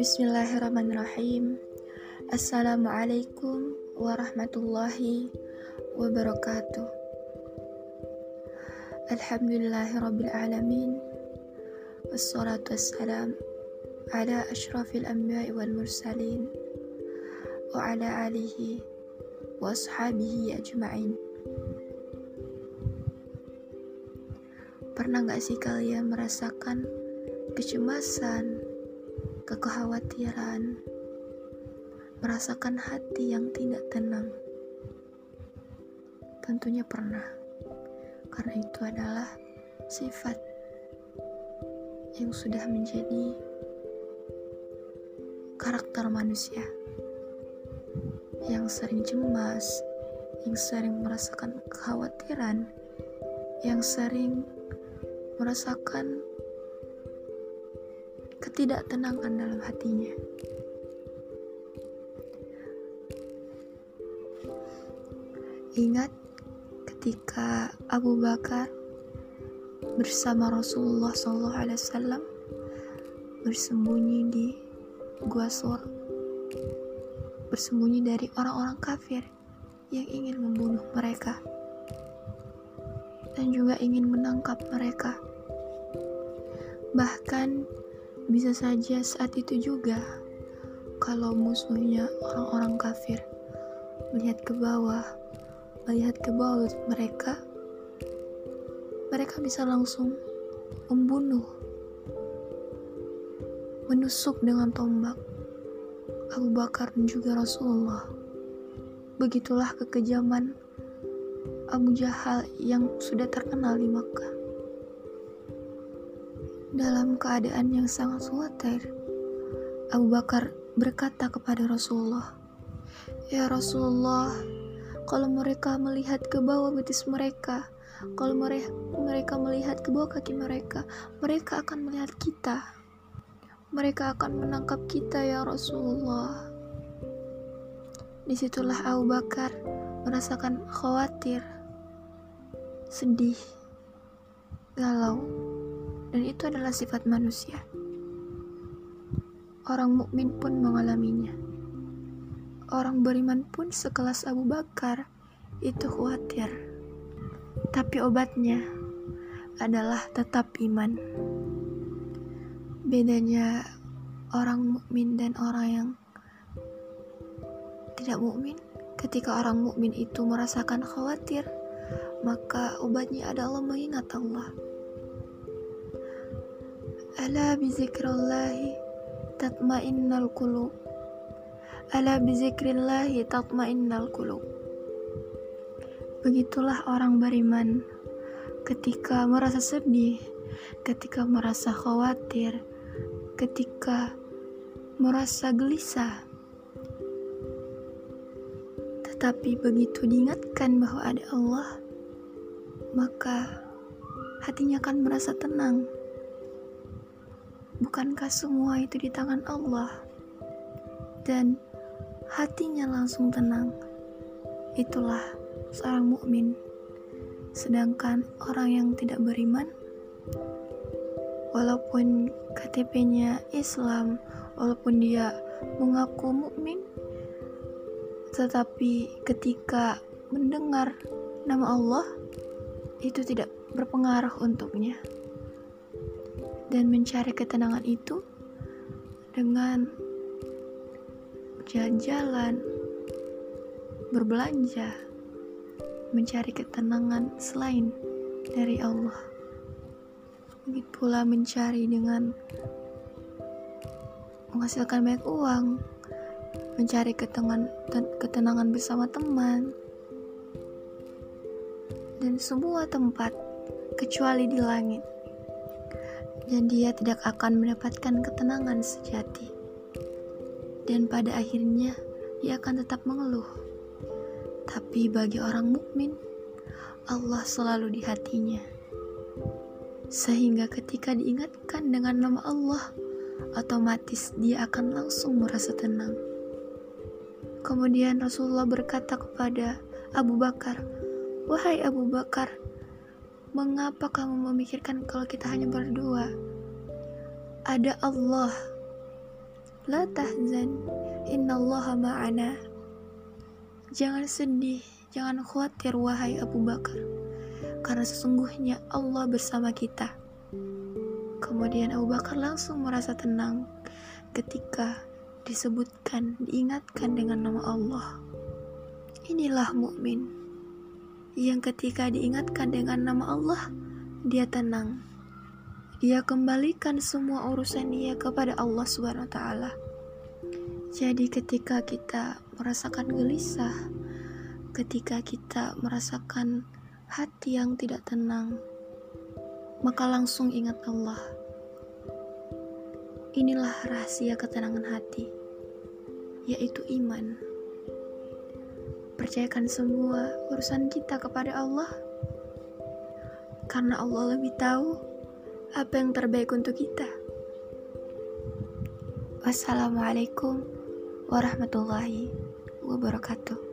Bismillahirrahmanirrahim. Assalamualaikum warahmatullahi wabarakatuh. Alhamdulillahirabbil alamin. Wassalatu wassalam ala asyrafil anbiya'i wal mursalin wa ala alihi wa ashabihi ajma'in. Pernah gak sih kalian merasakan kecemasan, kekhawatiran, merasakan hati yang tidak tenang. Tentunya pernah, karena itu adalah sifat yang sudah menjadi karakter manusia. Yang sering cemas, yang sering merasakan kekhawatiran, yang sering merasakan ketidaktenangan dalam hatinya. Ingat ketika Abu Bakar bersama Rasulullah SAW bersembunyi di Gua Sur, bersembunyi dari orang-orang kafir yang ingin membunuh mereka dan juga ingin menangkap mereka. Bahkan bisa saja saat itu juga, kalau musuhnya orang-orang kafir melihat ke bawah, melihat ke bawah mereka, mereka bisa langsung membunuh, menusuk dengan tombak Abu Bakar dan juga Rasulullah. Begitulah kekejaman Abu Jahal yang sudah terkenal di Makkah dalam keadaan yang sangat khawatir. Abu Bakar berkata kepada Rasulullah, "Ya Rasulullah, kalau mereka melihat ke bawah betis mereka, kalau mereka, melihat ke bawah kaki mereka, mereka akan melihat kita. Mereka akan menangkap kita, ya Rasulullah." Di situlah Abu Bakar merasakan khawatir, sedih, galau dan itu adalah sifat manusia. Orang mukmin pun mengalaminya. Orang beriman pun sekelas Abu Bakar itu khawatir. Tapi obatnya adalah tetap iman. Bedanya orang mukmin dan orang yang tidak mukmin, ketika orang mukmin itu merasakan khawatir, maka obatnya adalah mengingat Allah. Ala bizikrillahi tatmainnal qulub. Ala bizikrillahi tatmainnal qulub. Begitulah orang beriman ketika merasa sedih, ketika merasa khawatir, ketika merasa gelisah. Tetapi begitu diingatkan bahwa ada Allah, maka hatinya akan merasa tenang. Bukankah semua itu di tangan Allah? Dan hatinya langsung tenang. Itulah seorang mukmin. Sedangkan orang yang tidak beriman, walaupun KTP-nya Islam, walaupun dia mengaku mukmin, tetapi ketika mendengar nama Allah, itu tidak berpengaruh untuknya dan mencari ketenangan itu dengan jalan-jalan, berbelanja, mencari ketenangan selain dari Allah. Begitu pula mencari dengan menghasilkan banyak uang, mencari ketenangan, ketenangan bersama teman, dan semua tempat kecuali di langit dan dia tidak akan mendapatkan ketenangan sejati. Dan pada akhirnya ia akan tetap mengeluh. Tapi bagi orang mukmin, Allah selalu di hatinya. Sehingga ketika diingatkan dengan nama Allah, otomatis dia akan langsung merasa tenang. Kemudian Rasulullah berkata kepada Abu Bakar, "Wahai Abu Bakar, Mengapa kamu memikirkan kalau kita hanya berdua? Ada Allah. La tahzan, innallaha ma'ana. Jangan sedih, jangan khawatir wahai Abu Bakar. Karena sesungguhnya Allah bersama kita. Kemudian Abu Bakar langsung merasa tenang ketika disebutkan, diingatkan dengan nama Allah. Inilah mukmin yang ketika diingatkan dengan nama Allah, dia tenang. Dia kembalikan semua urusan dia kepada Allah Subhanahu wa taala. Jadi ketika kita merasakan gelisah, ketika kita merasakan hati yang tidak tenang, maka langsung ingat Allah. Inilah rahasia ketenangan hati, yaitu iman percayakan semua urusan kita kepada Allah, karena Allah lebih tahu apa yang terbaik untuk kita. Wassalamualaikum warahmatullahi wabarakatuh.